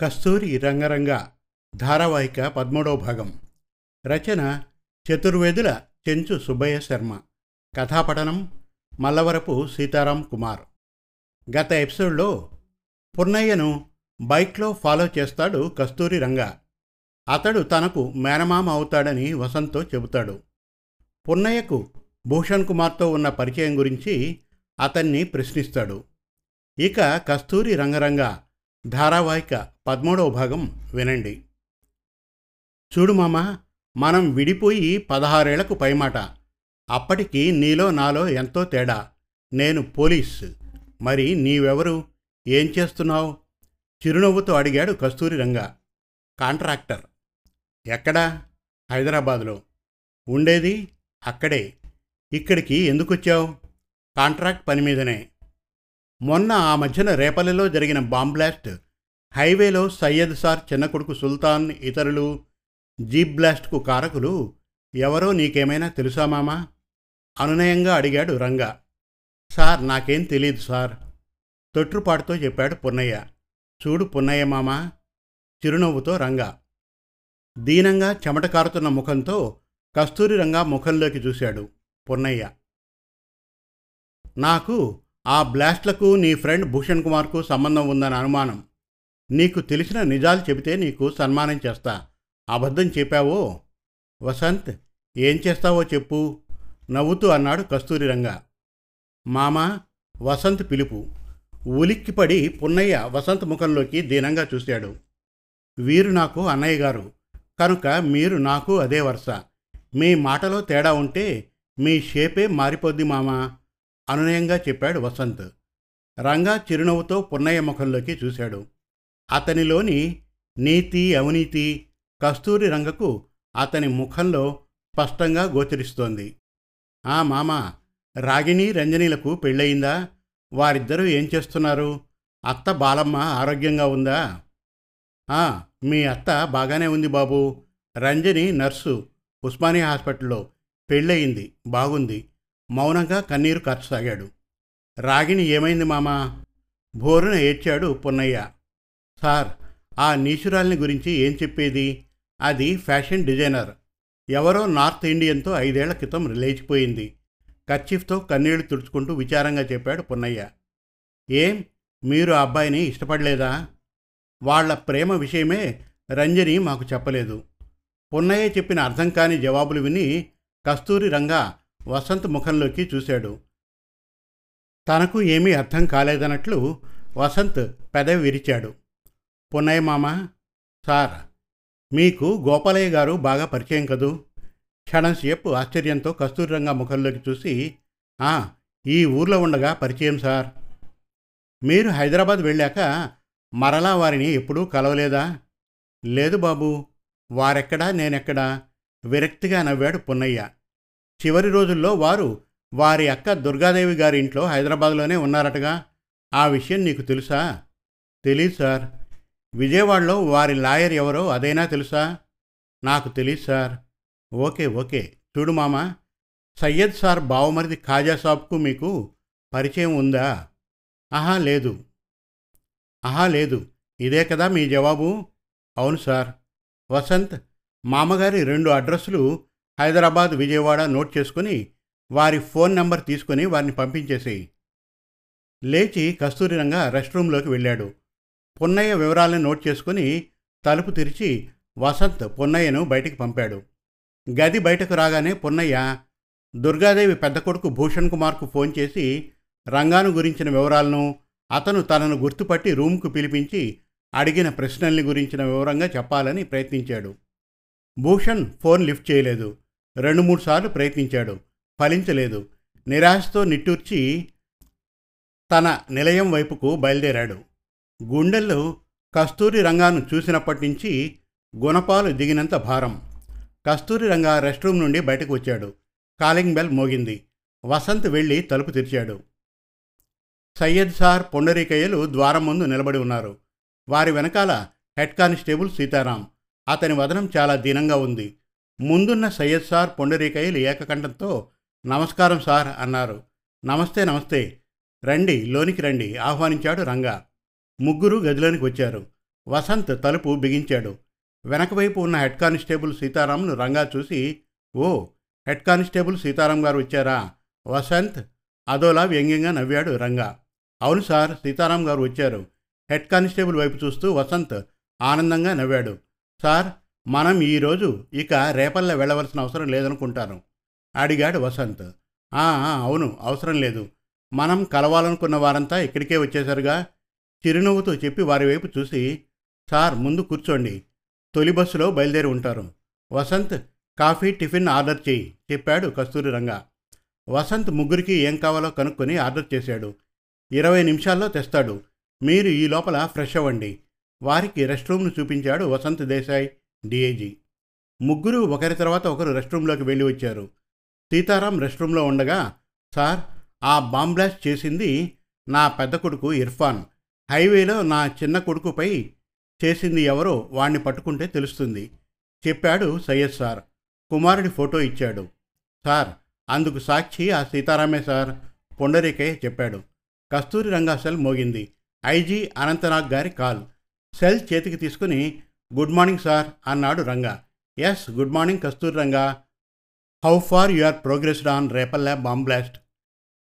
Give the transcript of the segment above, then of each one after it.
కస్తూరి రంగరంగ ధారావాహిక పదమూడవ భాగం. రచన చతుర్వేదుల చెంచు సుబ్బయ్య శర్మ. కథాపఠనం మల్లవరపు సీతారాం కుమార్. గత ఎపిసోడ్లో పున్నయ్యను బైక్లో ఫాలో చేస్తాడు కస్తూరి రంగ. అతడు తనకు మేనమామ అవుతాడని వసంత్తో చెబుతాడు. పున్నయ్యకు భూషణ్ కుమార్తో ఉన్న పరిచయం గురించి అతన్ని ప్రశ్నిస్తాడు. ఇక కస్తూరి రంగరంగ ధారావాహిక పదమూడవ భాగం వినండి. చూడు మామ మనం విడిపోయి పదహారేళ్ళకు పైమాట. అప్పటికి నీలో నాలో ఎంతో తేడా. నేను పోలీస్. మరి నీవెవరు? ఏం చేస్తున్నావు? చిరునవ్వుతో అడిగాడు కస్తూరి రంగ. కాంట్రాక్టర్. ఎక్కడా? హైదరాబాద్లో. ఉండేది అక్కడే. ఇక్కడికి ఎందుకొచ్చావు? కాంట్రాక్ట్ పని మీదనే. మొన్న ఆ మధ్యన రేపల్లెలో జరిగిన బాంబ్ బ్లాస్ట్ హైవేలో సయ్యద్ సార్ చిన్న కొడుకు సుల్తాన్ ఇతరులు జీప్ బ్లాస్ట్కు కారకులు ఎవరో నీకేమైనా తెలుసా మామా? అనునయంగా అడిగాడు రంగ. సార్ నాకేం తెలియదు సార్. తొట్రుపాటుతో చెప్పాడు పున్నయ్య. చూడు పున్నయ్య మామా చిరునవ్వుతో రంగ. దీనంగా చెమట కారుతున్న ముఖంతో కస్తూరి రంగా ముఖంలోకి చూశాడు పున్నయ్య. నాకు ఆ బ్లాస్ట్లకు నీ ఫ్రెండ్ భూషణ్ కుమార్కు సంబంధం ఉందని అనుమానం. నీకు తెలిసిన నిజాలు చెబితే నీకు సన్మానం చేస్తా. అబద్ధం చెప్పావో? వసంత్ ఏం చేస్తావో చెప్పు. నవ్వుతూ అన్నాడు కస్తూరి రంగ. మామా వసంత్ పిలుపు. ఉలిక్కిపడి పున్నయ్య వసంత్ ముఖంలోకి దీనంగా చూశాడు. వీరు నాకు అన్నయ్య గారు. కనుక మీరు నాకు అదే వరుస. మీ మాటలో తేడా ఉంటే మీ షేపే మారిపోద్ది మామా. అనునయంగా చెప్పాడు వసంత్. రంగా చిరునవ్వుతో పున్నయ్య ముఖంలోకి చూశాడు. అతనిలోని నీతి అవినీతి కస్తూరి రంగకు అతని ముఖంలో స్పష్టంగా గోచరిస్తోంది. ఆ మామ రాగిణి రంజనీలకు పెళ్ళయిందా? వారిద్దరూ ఏం చేస్తున్నారు? అత్త బాలమ్మ ఆరోగ్యంగా ఉందా? ఆ మీ అత్త బాగానే ఉంది బాబు. రంజని నర్సు ఉస్మానియా హాస్పిటల్లో పెళ్ళయింది బాగుంది. మౌనంగా కన్నీరు కార్చసాగాడు రాగిణి ఏమైంది మామా? భోరున ఏడ్చాడు పున్నయ్య. సార్ ఆ నీచురాల్ని గురించి ఏం చెప్పేది? అది ఫ్యాషన్ డిజైనర్. ఎవరో నార్త్ ఇండియన్తో ఐదేళ్ళ క్రితం లేచిపోయింది కర్చీఫ్తో కన్నీళ్ళు తుడుచుకుంటూ విచారంగా చెప్పాడు పున్నయ్య. ఏం? మీరు ఆ అబ్బాయిని ఇష్టపడలేదా? వాళ్ళ ప్రేమ విషయమే రంజని మాకు చెప్పలేదు. పొన్నయ్య చెప్పిన అర్థం కాని జవాబులు విని కస్తూరి రంగా వసంత్ ముఖంలోకి చూశాడు. తనకు ఏమీ అర్థం కాలేదన్నట్లు వసంత్ పెదవి విరిచాడు. పున్నయ్య మామ సార్ మీకు గోపాలయ్య గారు బాగా పరిచయం కదూ? క్షణంసేపు ఆశ్చర్యంతో కస్తూరిరంగా ముఖంలోకి చూసి ఆ ఈ ఊర్లో ఉండగా పరిచయం సార్. మీరు హైదరాబాద్ వెళ్ళాక మరలా వారిని ఎప్పుడూ కలవలేదా? లేదు బాబు వారెక్కడా నేనెక్కడా? విరక్తిగా నవ్వాడు పున్నయ్య. చివరి రోజుల్లో వారు వారి అక్క దుర్గాదేవి గారి ఇంట్లో హైదరాబాద్లోనే ఉన్నారటగా. ఆ విషయం నీకు తెలుసా? తెలీదు సార్. విజయవాడలో వారి లాయర్ ఎవరో అదైనా తెలుసా? నాకు తెలీదు సార్. Okay okay. చూడు మామ సయ్యద్ సార్ బావమరిది ఖాజా సాబ్కు మీకు పరిచయం ఉందా? ఆహా లేదు. ఆహా లేదు. ఇదే కదా మీ జవాబు? అవును సార్. వసంత్ మామగారి రెండు అడ్రస్లు హైదరాబాద్ విజయవాడ నోట్ చేసుకుని వారి ఫోన్ నెంబర్ తీసుకుని వారిని పంపించేసేయి లేచి కస్తూరిరంగా రెస్ట్ రూమ్లోకి వెళ్ళాడు. పున్నయ్య వివరాలను నోట్ చేసుకుని తలుపు తెరిచి వసంత్ పొన్నయ్యను బయటికి పంపాడు. గది బయటకు రాగానే పున్నయ్య దుర్గాదేవి పెద్ద కొడుకు భూషణ్ కుమార్కు ఫోన్ చేసి రంగాను గురించిన వివరాలను అతను తనను గుర్తుపట్టి రూమ్కు పిలిపించి అడిగిన ప్రశ్నల్ని గురించిన వివరంగా చెప్పాలని ప్రయత్నించాడు. భూషణ్ ఫోన్ లిఫ్ట్ చేయలేదు. రెండు మూడు సార్లు ప్రయత్నించాడు. ఫలించలేదు. నిరాశతో నిట్టూర్చి తన నిలయం వైపుకు బయలుదేరాడు. గుండెల్లో కస్తూరి రంగాను చూసినప్పటి నుంచి గుణపాలు దిగినంత భారం. కస్తూరి రంగా రెస్ట్ రూమ్ నుండి బయటకు వచ్చాడు. కాలింగ్ బెల్ మోగింది. వసంత్ వెళ్ళి తలుపు తెరిచాడు. సయ్యద్ సార్ పొండరీకయ్యలు ద్వారం ముందు నిలబడి ఉన్నారు. వారి వెనకాల హెడ్ కానిస్టేబుల్ సీతారాం. అతని వదనం చాలా దీనంగా ఉంది. ముందున్న సయ్యద్ సార్ పొండరీకయ్యలు ఏకకంఠంతో నమస్కారం సార్ అన్నారు. నమస్తే నమస్తే. రండి లోనికి రండి ఆహ్వానించాడు రంగా. ముగ్గురు గదిలోనికి వచ్చారు. వసంత్ తలుపు బిగించాడు. వెనకవైపు ఉన్న హెడ్ కానిస్టేబుల్ సీతారాంను రంగా చూసి ఓ హెడ్ కానిస్టేబుల్ సీతారాం గారు వచ్చారా? వసంత్? అదోలా వ్యంగ్యంగా నవ్వాడు రంగా. అవును సార్ సీతారాం గారు వచ్చారు. హెడ్ కానిస్టేబుల్ వైపు చూస్తూ వసంత్ ఆనందంగా నవ్వాడు. సార్ మనం ఈరోజు ఇక రేపల్లె వెళ్ళవలసిన అవసరం లేదనుకుంటాను. అడిగాడు వసంత్. "ఆ, అవును అవసరం లేదు. మనం కలవాలనుకున్న వారంతా ఇక్కడికే వచ్చేసరిగా చిరునవ్వుతో చెప్పి వారి వైపు చూసి సార్ ముందు కూర్చోండి. తొలి బస్సులో బయలుదేరి ఉంటారు. వసంత్ కాఫీ టిఫిన్ ఆర్డర్ చేయి చెప్పాడు కస్తూరి రంగ. వసంత్ ముగ్గురికి ఏం కావాలో కనుక్కొని ఆర్డర్ చేశాడు. ఇరవై నిమిషాల్లో తెస్తాడు. మీరు ఈ లోపల ఫ్రెష్ అవ్వండి. వారికి రెస్ట్ రూమ్ను చూపించాడు వసంత్ దేశాయ్. డిఐజీ ముగ్గురు ఒకరి తర్వాత ఒకరు రెస్ట్రూమ్లోకి వెళ్ళి వచ్చారు. సీతారాం రెస్ట్రూమ్లో ఉండగా సార్ ఆ బాంబ్ బ్లాస్ట్ చేసింది నా పెద్ద కొడుకు ఇర్ఫాన్. హైవేలో నా చిన్న కొడుకుపై చేసింది ఎవరో వాణ్ణి పట్టుకుంటే తెలుస్తుంది చెప్పాడు సయ్యద్ సార్. కుమారుడి ఫోటో ఇచ్చాడు. సార్ అందుకు సాక్షి ఆ సీతారామే సార్ పొండరికే చెప్పాడు. కస్తూరి రంగా సెల్ మోగింది. ఐజీ అనంతనాగ్ గారి కాల్. సెల్ చేతికి తీసుకుని గుడ్ మార్నింగ్ సార్ అన్నాడు Ranga. Yes good morning Kasturi Ranga. How far you are progressed on Repalle bomb blast?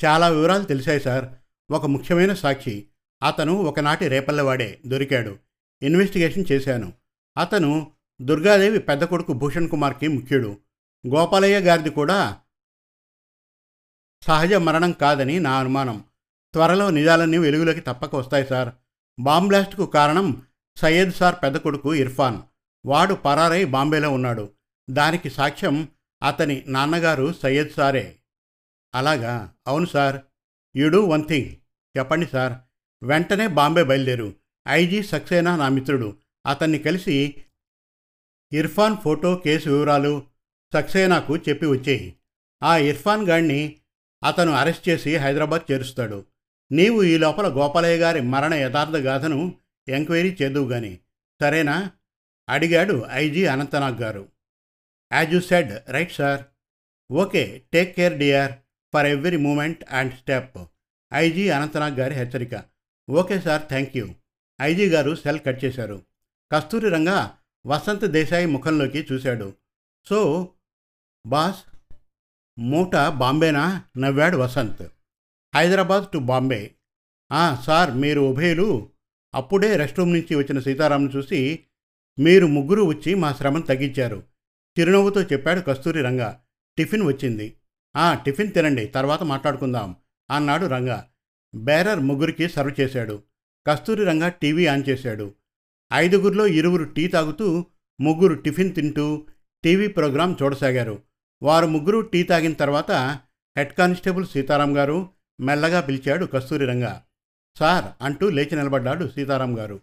చాలా వివరాలు తెలిసాయి సార్. ఒక ముఖ్యమైన సాక్షి. అతను ఒకనాటి రేపల్లెవాడే దొరికాడు. ఇన్వెస్టిగేషన్ చేశాను. అతను దుర్గాదేవి పెద్ద కొడుకు భూషణ్ కుమార్కి ముఖ్యుడు. గోపాలయ్య గారిది కూడా సహజ మరణం కాదని నా అనుమానం. త్వరలో నిజాలన్నీ వెలుగులోకి తప్పక వస్తాయి సార్. బాంబ్లాస్ట్కు కారణం సయ్యద్ సార్ పెద్ద కొడుకు ఇర్ఫాన్. వాడు పరారై బాంబేలో ఉన్నాడు. దానికి సాక్ష్యం అతని నాన్నగారు సయ్యద్ సారే. అలాగా? అవును sir. You do one thing. చెప్పండి సార్. వెంటనే బాంబే బయలుదేరు. ఐజీ సక్సేనా నా మిత్రుడు. అతన్ని కలిసి ఇర్ఫాన్ ఫోటో కేసు వివరాలు సక్సేనాకు చెప్పి వచ్చేయి. ఆ ఇర్ఫాన్ గాడిని అతను అరెస్ట్ చేసి హైదరాబాద్ చేరుస్తాడు. నీవు ఈ లోపల గోపాలయ్య గారి మరణ యథార్థ గాథను ఎంక్వైరీ చేదువు గాని. సరేనా? అడిగాడు ఐజీ అనంతనాగ్ గారు. As you said right sir okay take care dear for every moment and step IG Anantnag గారి హెచ్చరిక. Okay sir thank you IG గారు సెల్ కట్ చేశారు. కస్తూరి రంగా వసంత్ దేశాయి ముఖంలోకి చూశాడు. సో బాస్ మూట బాంబేనా? నవ్వాడు వసంత్. హైదరాబాద్ టు బాంబే. సార్ మీరు ఉభయలు అప్పుడే రెస్ట్ రూమ్ నుంచి వచ్చిన సీతారాంను చూసి మీరు ముగ్గురు వచ్చి మా శ్రమను తగ్గించారు. చిరునవ్వుతో చెప్పాడు కస్తూరి రంగ. టిఫిన్ వచ్చింది. "ఆ, టిఫిన్ తినండి. తర్వాత మాట్లాడుకుందాం అన్నాడు రంగా. బేరర్ ముగ్గురికి సర్వ్ చేశాడు. కస్తూరి రంగా టీవీ ఆన్ చేశాడు. ఐదుగురిలో ఇరువురు టీ తాగుతూ ముగ్గురు టిఫిన్ తింటూ టీవీ ప్రోగ్రాం చూడసాగారు. వారు ముగ్గురు టీ తాగిన తర్వాత హెడ్ కానిస్టేబుల్ సీతారాం గారు మెల్లగా పిలిచాడు కస్తూరి రంగా. సార్ అంటూ లేచి నిలబడ్డాడు సీతారాం గారు.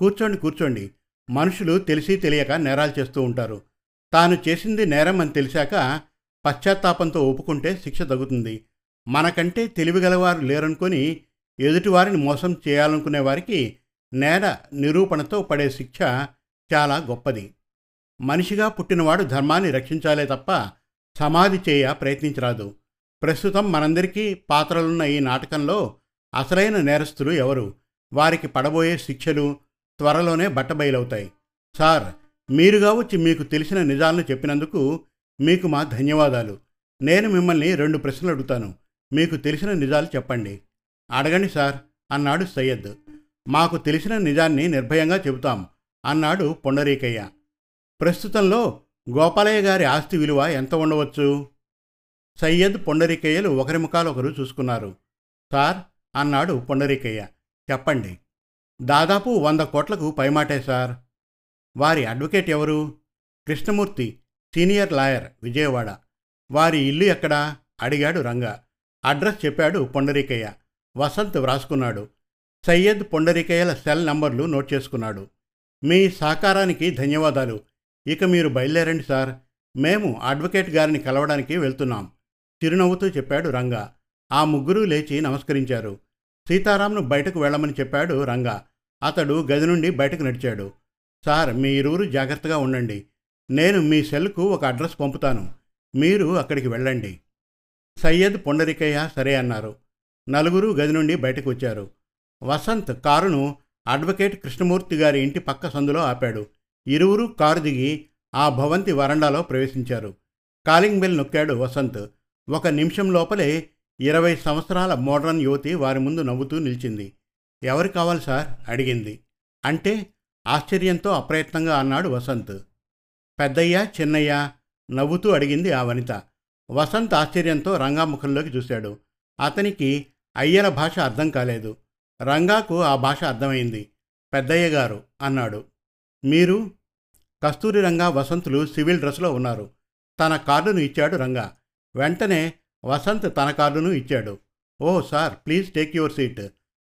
కూర్చోండి కూర్చోండి. మనుషులు తెలిసి తెలియక నేరాలు చేస్తూ ఉంటారు. తాను చేసింది నేరం అని తెలిసాక పశ్చాత్తాపంతో ఒప్పుకుంటే శిక్ష తగ్గుతుంది. మనకంటే తెలివిగలవారు లేరనుకొని ఎదుటివారిని మోసం చేయాలనుకునే వారికి నేర నిరూపణతో పడే శిక్ష చాలా గొప్పది. మనిషిగా పుట్టినవాడు ధర్మాన్ని రక్షించాలే తప్ప సమాధి చేయ ప్రయత్నించరాదు. ప్రస్తుతం మనందరికీ పాత్రలున్న ఈ నాటకంలో అసలైన నేరస్తులు ఎవరు? వారికి పడబోయే శిక్షలు త్వరలోనే బట్టబయలవుతాయి. సార్ మీరుగా వచ్చి మీకు తెలిసిన నిజాలను చెప్పినందుకు మీకు మా ధన్యవాదాలు. నేను మిమ్మల్ని రెండు ప్రశ్నలు అడుగుతాను. మీకు తెలిసిన నిజాలు చెప్పండి. అడగండి సార్ అన్నాడు సయ్యద్. మాకు తెలిసిన నిజాన్ని నిర్భయంగా చెబుతాం అన్నాడు పొండరీకయ్య. ప్రస్తుతంలో గోపాలయ్య గారి ఆస్తి విలువ ఎంత ఉండవచ్చు? సయ్యద్ పొండరీకయ్యలు ఒకరి ముఖాలు ఒకరు చూసుకున్నారు. సార్ అన్నాడు పొండరీకయ్య. చెప్పండి. దాదాపు వంద కోట్లకు పైమాటే సార్. వారి అడ్వకేట్ ఎవరు? Krishnamurthy senior lawyer Vijayawada. వారి ఇల్లు ఎక్కడా? అడిగాడు రంగా. అడ్రస్ చెప్పాడు పొండరీకయ్య. వసంత్ వ్రాసుకున్నాడు. సయ్యద్ పొండరీకయ్యల సెల్ నంబర్లు నోట్ చేసుకున్నాడు. మీ సహకారానికి ధన్యవాదాలు. ఇక మీరు బయలుదేరండి సార్. మేము అడ్వకేట్ గారిని కలవడానికి వెళ్తున్నాం. చిరునవ్వుతూ చెప్పాడు రంగా. ఆ ముగ్గురూ లేచి నమస్కరించారు. సీతారాంను బయటకు వెళ్ళమని చెప్పాడు రంగా. అతడు గది నుండి బయటకు నడిచాడు. సార్ మీ ఇరువురు జాగ్రత్తగా ఉండండి. నేను మీ సెల్కు ఒక అడ్రస్ పంపుతాను. మీరు అక్కడికి వెళ్ళండి. సయ్యద్ పొండరికయ్య సరే అన్నారు. నలుగురు గది నుండి బయటకు వచ్చారు. వసంత్ కారును అడ్వకేట్ కృష్ణమూర్తి గారి ఇంటి పక్క సందులో ఆపాడు. ఇరువురు కారు దిగి ఆ భవంతి వరండాలో ప్రవేశించారు. కాలింగ్ బెల్ నొక్కాడు వసంత్. ఒక నిమిషం లోపలే ఇరవై సంవత్సరాల మోడ్రన్ యువతి వారి ముందు నవ్వుతూ నిలిచింది. ఎవరు కావాలి సార్? అడిగింది. అంటే ఆశ్చర్యంతో అప్రయత్నంగా అన్నాడు వసంత్. పెద్దయ్య చిన్నయ్య? నవ్వుతూ అడిగింది ఆ వనిత. వసంత్ ఆశ్చర్యంతో రంగాముఖంలోకి చూశాడు. అతనికి అయ్యల భాష అర్థం కాలేదు. రంగాకు ఆ భాష అర్థమైంది. పెద్దయ్య గారు అన్నాడు. మీరు? కస్తూరి రంగా వసంతులు సివిల్ డ్రెస్లో ఉన్నారు. తన కార్డును ఇచ్చాడు రంగా. వెంటనే వసంత్ తన కార్డును ఇచ్చాడు. ఓ sir please take your seat.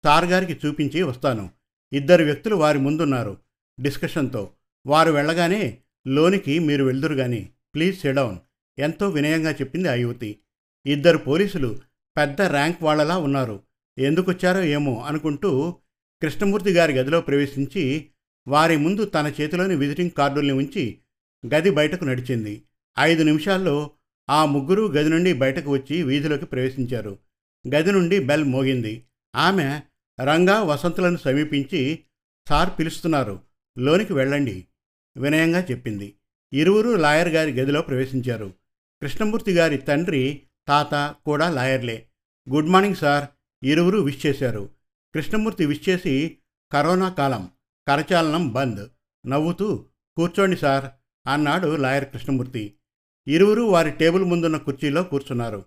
Sir గారికి చూపించి వస్తాను. ఇద్దరు వ్యక్తులు వారి ముందున్నారు డిస్కషన్తో. వారు వెళ్ళగానే లోనికి మీరు వెళ్దురు గాని ప్లీజ్ సెడౌన్ ఎంతో వినయంగా చెప్పింది ఆ యువతి. ఇద్దరు పోలీసులు పెద్ద ర్యాంక్ వాళ్ళలా ఉన్నారు. ఎందుకొచ్చారో ఏమో అనుకుంటూ కృష్ణమూర్తి గారి గదిలో ప్రవేశించి వారి ముందు తన చేతిలోని విజిటింగ్ కార్డుల్ని ఉంచి గది బయటకు నడిచింది. ఐదు నిమిషాల్లో ఆ ముగ్గురు గది నుండి బయటకు వచ్చి వీధిలోకి ప్రవేశించారు. గది నుండి బెల్ మోగింది. ఆమె రంగా వసంతులను సమీపించి సార్ పిలుస్తున్నారు. లోనికి వెళ్ళండి. వినయంగా చెప్పింది. ఇరువురు లాయర్ గారి గదిలో ప్రవేశించారు. కృష్ణమూర్తి గారి తండ్రి తాత కూడా లాయర్లే. Good morning sir. ఇరువురు విష్ చేశారు. కృష్ణమూర్తి విష్ చేసి కరోనా కాలం కరచాలనం బంద్. నవ్వుతూ కూర్చోండి సార్ అన్నాడు లాయర్ కృష్ణమూర్తి. ఇరువురు వారి టేబుల్ ముందున్న కుర్చీలో కూర్చున్నారు.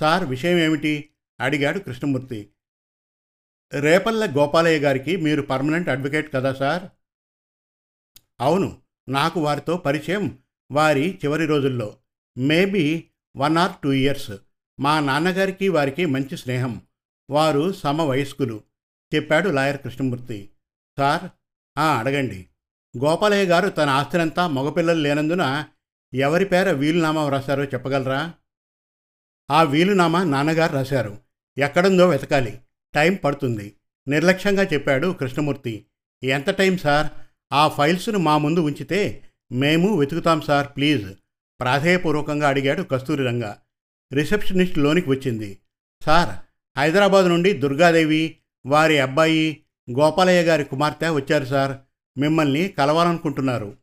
సార్ విషయం ఏమిటి? అడిగాడు కృష్ణమూర్తి. రేపల్ల గోపాలయ్య గారికి మీరు పర్మనెంట్ అడ్వకేట్ కదా సార్? అవును నాకు వారితో పరిచయం వారి చివరి రోజుల్లో. Maybe one or two years. మా నాన్నగారికి వారికి మంచి స్నేహం. వారు సమవయస్కులు చెప్పాడు లాయర్ కృష్ణమూర్తి. సార్ అడగండి. గోపాలయ్య గారు తన ఆస్తినంతా మగపిల్లలు లేనందున ఎవరి పేర వీలునామా రాశారో చెప్పగలరా? ఆ వీలునామా నాన్నగారు రాశారు. ఎక్కడుందో వెతకాలి. టైం పడుతుంది. నిర్లక్ష్యంగా చెప్పాడు కృష్ణమూర్తి. ఎంత టైం సార్? ఆ ఫైల్స్ను మా ముందు ఉంచితే మేము వెతుకుతాం సార్ ప్లీజ్. ప్రాధేయపూర్వకంగా అడిగాడు కస్తూరి రంగ. రిసెప్షనిస్ట్ లోనికి వచ్చింది. సార్ హైదరాబాద్ నుండి దుర్గాదేవి వారి అబ్బాయి గోపాలయ్య గారి కుమార్తె వచ్చారు సార్. మిమ్మల్ని కలవాలనుకుంటున్నారు.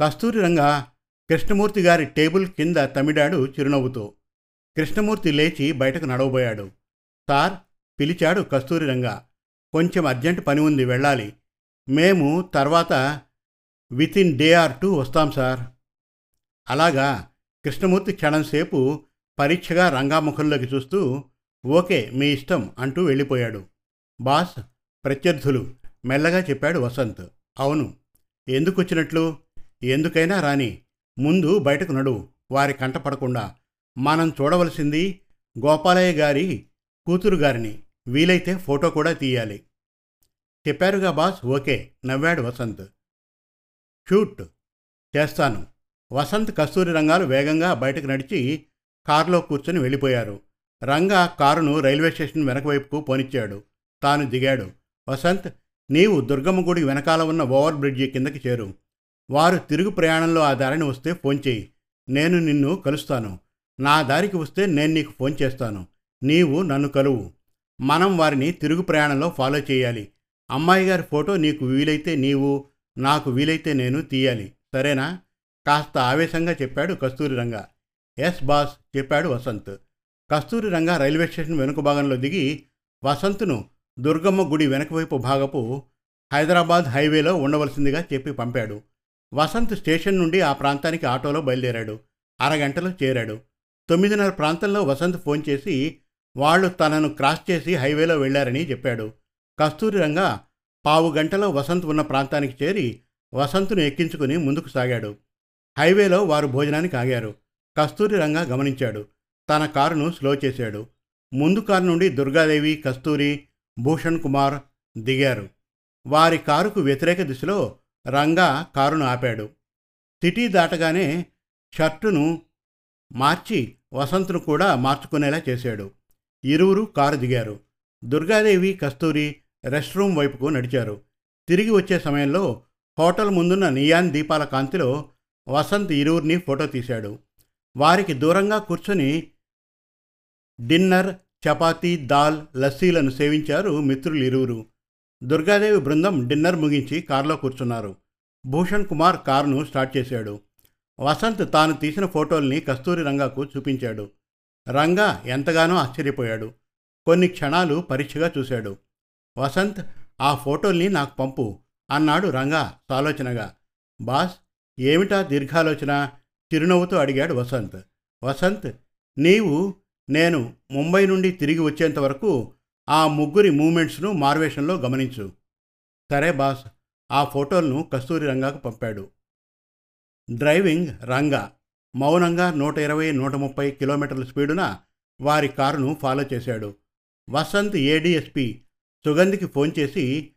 కస్తూరి రంగా కృష్ణమూర్తి గారి టేబుల్ కింద తమిడాడు చిరునవ్వుతో. కృష్ణమూర్తి లేచి బయటకు నడవబోయాడు. సార్ పిలిచాడు కస్తూరి రంగా. కొంచెం అర్జెంట్ పని ఉంది వెళ్ళాలి. మేము తర్వాత within day or two వస్తాం సార్. అలాగా కృష్ణమూర్తి క్షణంసేపు పరీక్షగా రంగాముఖంలోకి చూస్తూ ఓకే మీ ఇష్టం అంటూ వెళ్ళిపోయాడు. బాస్ ప్రత్యర్థులు మెల్లగా చెప్పాడు వసంత్. అవును. ఎందుకు వచ్చినట్లు? ఎందుకైనా రాని. ముందు బయటకు నడు వారి కంటపడకుండా మనం చూడవలసింది గోపాలయ్య గారి కూతురు గారిని. వీలైతే ఫోటో కూడా తీయాలి. చెప్పారుగా బాస్? ఓకే నవ్వాడు వసంత్. షూట్ చేస్తాను. వసంత్ కస్తూరి రంగాలు వేగంగా బయటకు నడిచి కారులో కూర్చొని వెళ్ళిపోయారు. రంగా కారును రైల్వే స్టేషన్ వెనక వైపుకు పోనిచ్చాడు. తాను దిగాడు. వసంత్ నీవు దుర్గమ్మ గుడి వెనకాల ఉన్న ఓవర్ బ్రిడ్జి కిందకి చేరు. వారు తిరుగు ప్రయాణంలో ఆ దారిని వస్తే ఫోన్ చేయి. నేను నిన్ను కలుస్తాను. నా దారికి వస్తే నేను నీకు ఫోన్ చేస్తాను. నీవు నన్ను కలువు. మనం వారిని తిరుగు ప్రయాణంలో ఫాలో చేయాలి. అమ్మాయి గారి ఫోటో నీకు వీలైతే నీవు నాకు వీలైతే నేను తీయాలి. సరేనా? కాస్త ఆవేశంగా చెప్పాడు కస్తూరి రంగ. ఎస్ బాస్ చెప్పాడు వసంత్. కస్తూరి రంగ రైల్వే స్టేషన్ వెనుక భాగంలో దిగి వసంత్ను దుర్గమ్మ గుడి వెనకవైపు భాగపు హైదరాబాద్ హైవేలో ఉండవలసిందిగా చెప్పి పంపాడు. వసంత్ స్టేషన్ నుండి ఆ ప్రాంతానికి ఆటోలో బయలుదేరాడు. అరగంటలో చేరాడు. తొమ్మిదిన్నర ప్రాంతంలో వసంత్ ఫోన్ చేసి వాళ్ళు తనను క్రాస్ చేసి హైవేలో వెళ్ళారని చెప్పాడు. కస్తూరి రంగా పావు గంటలో వసంత్ ఉన్న ప్రాంతానికి చేరి వసంత్ను ఎక్కించుకుని ముందుకు సాగాడు. హైవేలో వారు భోజనానికి ఆగారు. కస్తూరి రంగా గమనించాడు. తన కారును స్లో చేశాడు. ముందు కారు నుండి దుర్గాదేవి కస్తూరి భూషణ్ కుమార్ దిగారు. వారి కారుకు వ్యతిరేక దిశలో రంగా కారును ఆపాడు. సిటీ దాటగానే షర్టును మార్చి వసంత్ను కూడా మార్చుకునేలా చేశాడు. ఇరువురు కారు దిగారు. దుర్గాదేవి కస్తూరి రెస్ట్ రూమ్ వైపుకు నడిచారు. తిరిగి వచ్చే సమయంలో హోటల్ ముందున్న నియాన్ దీపాల కాంతిలో వసంత్ ఇరువురిని ఫోటో తీశాడు. వారికి దూరంగా కూర్చొని డిన్నర్ చపాతీ దాల్ లస్సీలను సేవించారు మిత్రులు ఇరువురు. దుర్గాదేవి బృందం డిన్నర్ ముగించి కారులో కూర్చున్నారు. భూషణ్ కుమార్ కారును స్టార్ట్ చేశాడు. వసంత్ తాను తీసిన ఫోటోల్ని కస్తూరి రంగాకు చూపించాడు. రంగా ఎంతగానో ఆశ్చర్యపోయాడు. కొన్ని క్షణాలు పరీక్షగా చూశాడు. వసంత్ ఆ ఫోటోల్ని నాకు పంపు అన్నాడు రంగా సాలోచనగా. బాస్ ఏమిటా దీర్ఘాలోచన? చిరునవ్వుతో అడిగాడు వసంత్. వసంత్ నీవు నేను ముంబై నుండి తిరిగి వచ్చేంత వరకు ఆ ముగ్గురి మూమెంట్స్ను మార్వేషన్లో గమనించు. సరే బాస్ ఆ ఫోటోలను కస్తూరి రంగాకు పంపాడు. డ్రైవింగ్ రంగా. మౌనంగా నూట ఇరవై నూట ముప్పై కిలోమీటర్ల స్పీడున వారి కారును ఫాలో చేశాడు. వసంత్ ఏడిఎస్పి సుగంధికి ఫోన్ చేసి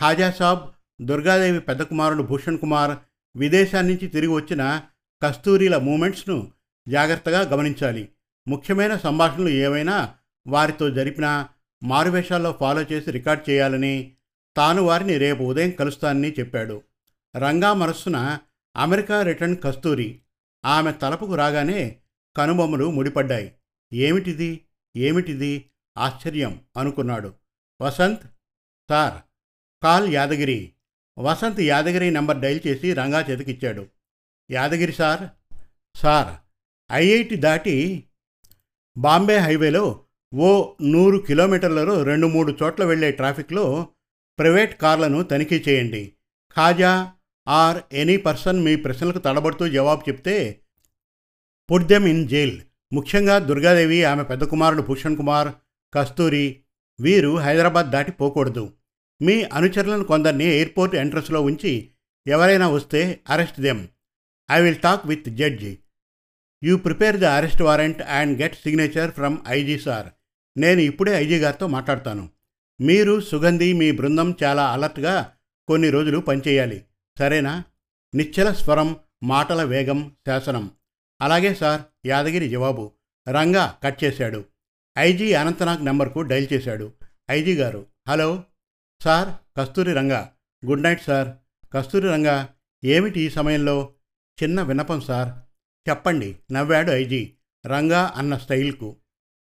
ఖాజాసాబ్ దుర్గాదేవి పెద్ద కుమారుడు భూషణ్ కుమార్ విదేశాన్నించి తిరిగి వచ్చిన కస్తూరిల మూమెంట్స్ను జాగ్రత్తగా గమనించాలి. ముఖ్యమైన సంభాషణలు ఏవైనా వారితో జరిపిన మారువేషాల్లో ఫాలో చేసి రికార్డ్ చేయాలని తాను వారిని రేపు ఉదయం కలుస్తానని చెప్పాడు. రంగా మనస్సున అమెరికా రిటర్న్ కస్తూరి. ఆమె తలపుకు రాగానే కనుబొమ్మలు ముడిపడ్డాయి. ఏమిటిది? ఏమిటిది? ఆశ్చర్యం అనుకున్నాడు. Vasant sir call Yadagiri. Vasant Yadagiri number dial చేసి రంగా చేతికిచ్చాడు. యాదగిరి సార్ సార్ ఐఐటి దాటి బాంబే హైవేలో ఓ నూరు కిలోమీటర్లలో రెండు మూడు చోట్ల వెళ్ళే ట్రాఫిక్లో ప్రైవేట్ కార్లను తనిఖీ చేయండి. ఖాజా ఆర్ ఎనీ పర్సన్ మీ ప్రశ్నలకు తడబడుతూ జవాబు చెప్తే పుట్ దెమ్ ఇన్ జైల్. ముఖ్యంగా దుర్గాదేవి ఆమె పెద్ద కుమారుడు భూషణ్ కుమార్ కస్తూరి వీరు హైదరాబాద్ దాటి పోకూడదు. మీ అనుచరులను కొందరిని ఎయిర్పోర్ట్ ఎంట్రన్స్లో ఉంచి ఎవరైనా వస్తే arrest them. I will talk with judge. You prepare the arrest warrant and get signature from IG sir. నేను ఇప్పుడే ఐజీ గారితో మాట్లాడతాను. మీరు సుగంధి మీ బృందం చాలా అలర్ట్గా కొన్ని రోజులు పనిచేయాలి. సరేనా? నిశ్చల స్వరం మాటల వేగం శాసనం. అలాగే సార్ యాదగిరి జవాబు. రంగా కట్ చేశాడు. ఐజీ అనంతనాగ్ నెంబర్కు డైల్ చేశాడు. ఐజీ గారు hello? Sir Kasturi Ranga. Good night sir. Kasturi Ranga ఏమిటి ఈ సమయంలో? చిన్న వినపం సార్. చెప్పండి నవ్వాడు ఐజీ. రంగా అన్న స్టైల్కు.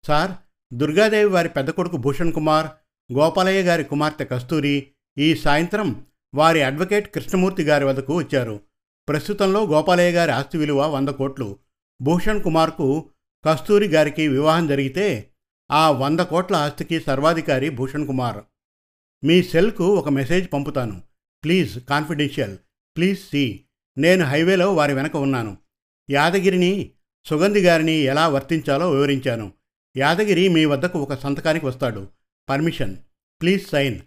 సార్ దుర్గాదేవి వారి పెద్ద కొడుకు భూషణ్ కుమార్ గోపాలయ్య గారి కుమార్తె కస్తూరి ఈ సాయంత్రం వారి అడ్వకేట్ కృష్ణమూర్తి గారి వద్దకు వచ్చారు. ప్రస్తుతంలో గోపాలయ్య గారి ఆస్తి విలువ వంద కోట్లు. భూషణ్ కుమార్కు కస్తూరి గారికి వివాహం జరిగితే ఆ వంద కోట్ల ఆస్తికి సర్వాధికారి భూషణ్ కుమార్. మీ సెల్కు ఒక మెసేజ్ పంపుతాను. Please confidential. Please see. నేను హైవేలో వారి వెనక ఉన్నాను. యాదగిరిని సుగంధి గారిని ఎలా వర్తించాలో వివరించాను. యాదగిరి మీ వద్దకు ఒక సంతకానికి వస్తాడు. పర్మిషన్. Please sign.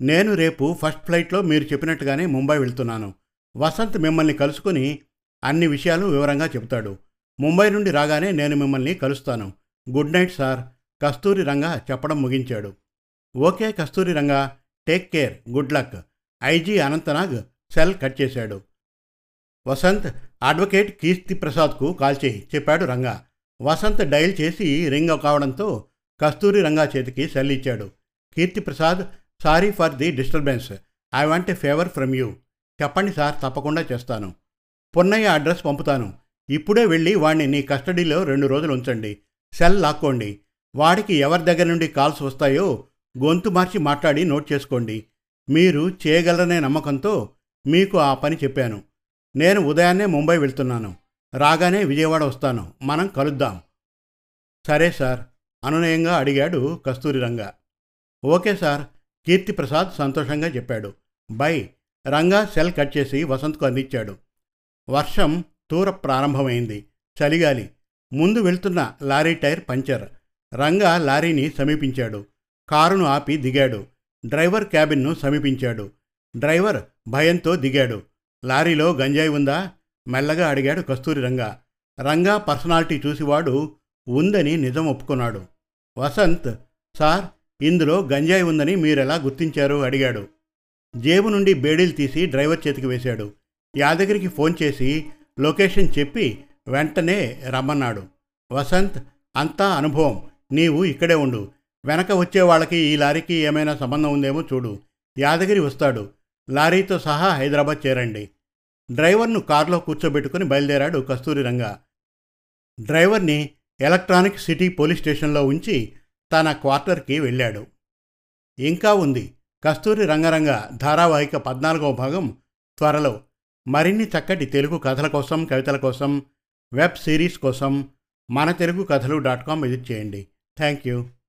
నేను రేపు ఫస్ట్ ఫ్లైట్లో మీరు చెప్పినట్టుగానే ముంబై వెళ్తున్నాను. వసంత్ మిమ్మల్ని కలుసుకుని అన్ని విషయాలు వివరంగా చెబుతాడు ముంబై నుండి రాగానే నేను మిమ్మల్ని కలుస్తాను. Good night sir. Kasturi Ranga చెప్పడం ముగించాడు. Okay Kasturi Ranga. Take care. Good luck. IG Anantnag cell cut చేశాడు. వసంత్ అడ్వకేట్ కీర్తి ప్రసాద్కు కాల్ చేయి. చెప్పాడు రంగా. వసంత్ డైల్ చేసి రింగ్ కావడంతో కస్తూరి రంగా చేతికి సెల్ ఇచ్చాడు. Keerthi Prasad sorry for the disturbance. I want a favour from you. చెప్పండి సార్ తప్పకుండా చేస్తాను. పున్నయ్య అడ్రస్ పంపుతాను. ఇప్పుడే వెళ్ళి వాణ్ణి నీ కస్టడీలో రెండు రోజులు ఉంచండి. సెల్ లాక్కోండి. వాడికి ఎవరి దగ్గర నుండి కాల్స్ వస్తాయో గొంతు మార్చి మాట్లాడి నోట్ చేసుకోండి. మీరు చేయగలరనే నమ్మకంతో మీకు ఆ పని చెప్పాను. నేను ఉదయాన్నే ముంబై వెళ్తున్నాను. రాగానే విజయవాడ వస్తాను. మనం కలుద్దాం. సరే సార్ అనునయంగా అడిగాడు కస్తూరి రంగా. ఓకే సార్ కీర్తి ప్రసాద్ సంతోషంగా చెప్పాడు. బై. రంగా సెల్ కట్ చేసి వసంత్కు అందించాడు. వర్షం తూర ప్రారంభమైంది. చలిగాలి. ముందు వెళ్తున్న లారీ టైర్ పంచర్. రంగా లారీని సమీపించాడు. కారును ఆపి దిగాడు. డ్రైవర్ క్యాబిన్ను సమీపించాడు. డ్రైవర్ భయంతో దిగాడు. లారీలో గంజాయి ఉందా? మెల్లగా అడిగాడు కస్తూరి రంగా. రంగా పర్సనాలిటీ చూసివాడు ఉందని నిజం ఒప్పుకున్నాడు. వసంత్ సార్ ఇందులో గంజాయి ఉందని మీరెలా గుర్తించారు? అడిగాడు. జేబు నుండి బేడీలు తీసి డ్రైవర్ చేతికి వేశాడు. యాదగిరికి ఫోన్ చేసి లొకేషన్ చెప్పి వెంటనే రమ్మన్నాడు. వసంత్ అంతా అనుభవం. నీవు ఇక్కడే ఉండు. వెనక వచ్చే వాళ్ళకి ఈ లారీకి ఏమైనా సంబంధం ఉందేమో చూడు. యాదగిరి వస్తాడు. లారీతో సహా హైదరాబాద్ చేరండి. డ్రైవర్ను కారులో కూర్చోబెట్టుకుని బయలుదేరాడు కస్తూరి రంగ. డ్రైవర్ని ఎలక్ట్రానిక్ సిటీ పోలీస్ స్టేషన్లో ఉంచి తన క్వార్టర్కి వెళ్ళాడు. ఇంకా ఉంది. కస్తూరి రంగరంగ ధారావాహిక పద్నాలుగవ భాగం త్వరలో. మరిన్ని చక్కటి తెలుగు కథల కోసం కవితల కోసం వెబ్ సిరీస్ కోసం మన తెలుగు కథలు డాట్ కామ్ విజిట్ చేయండి. Thank you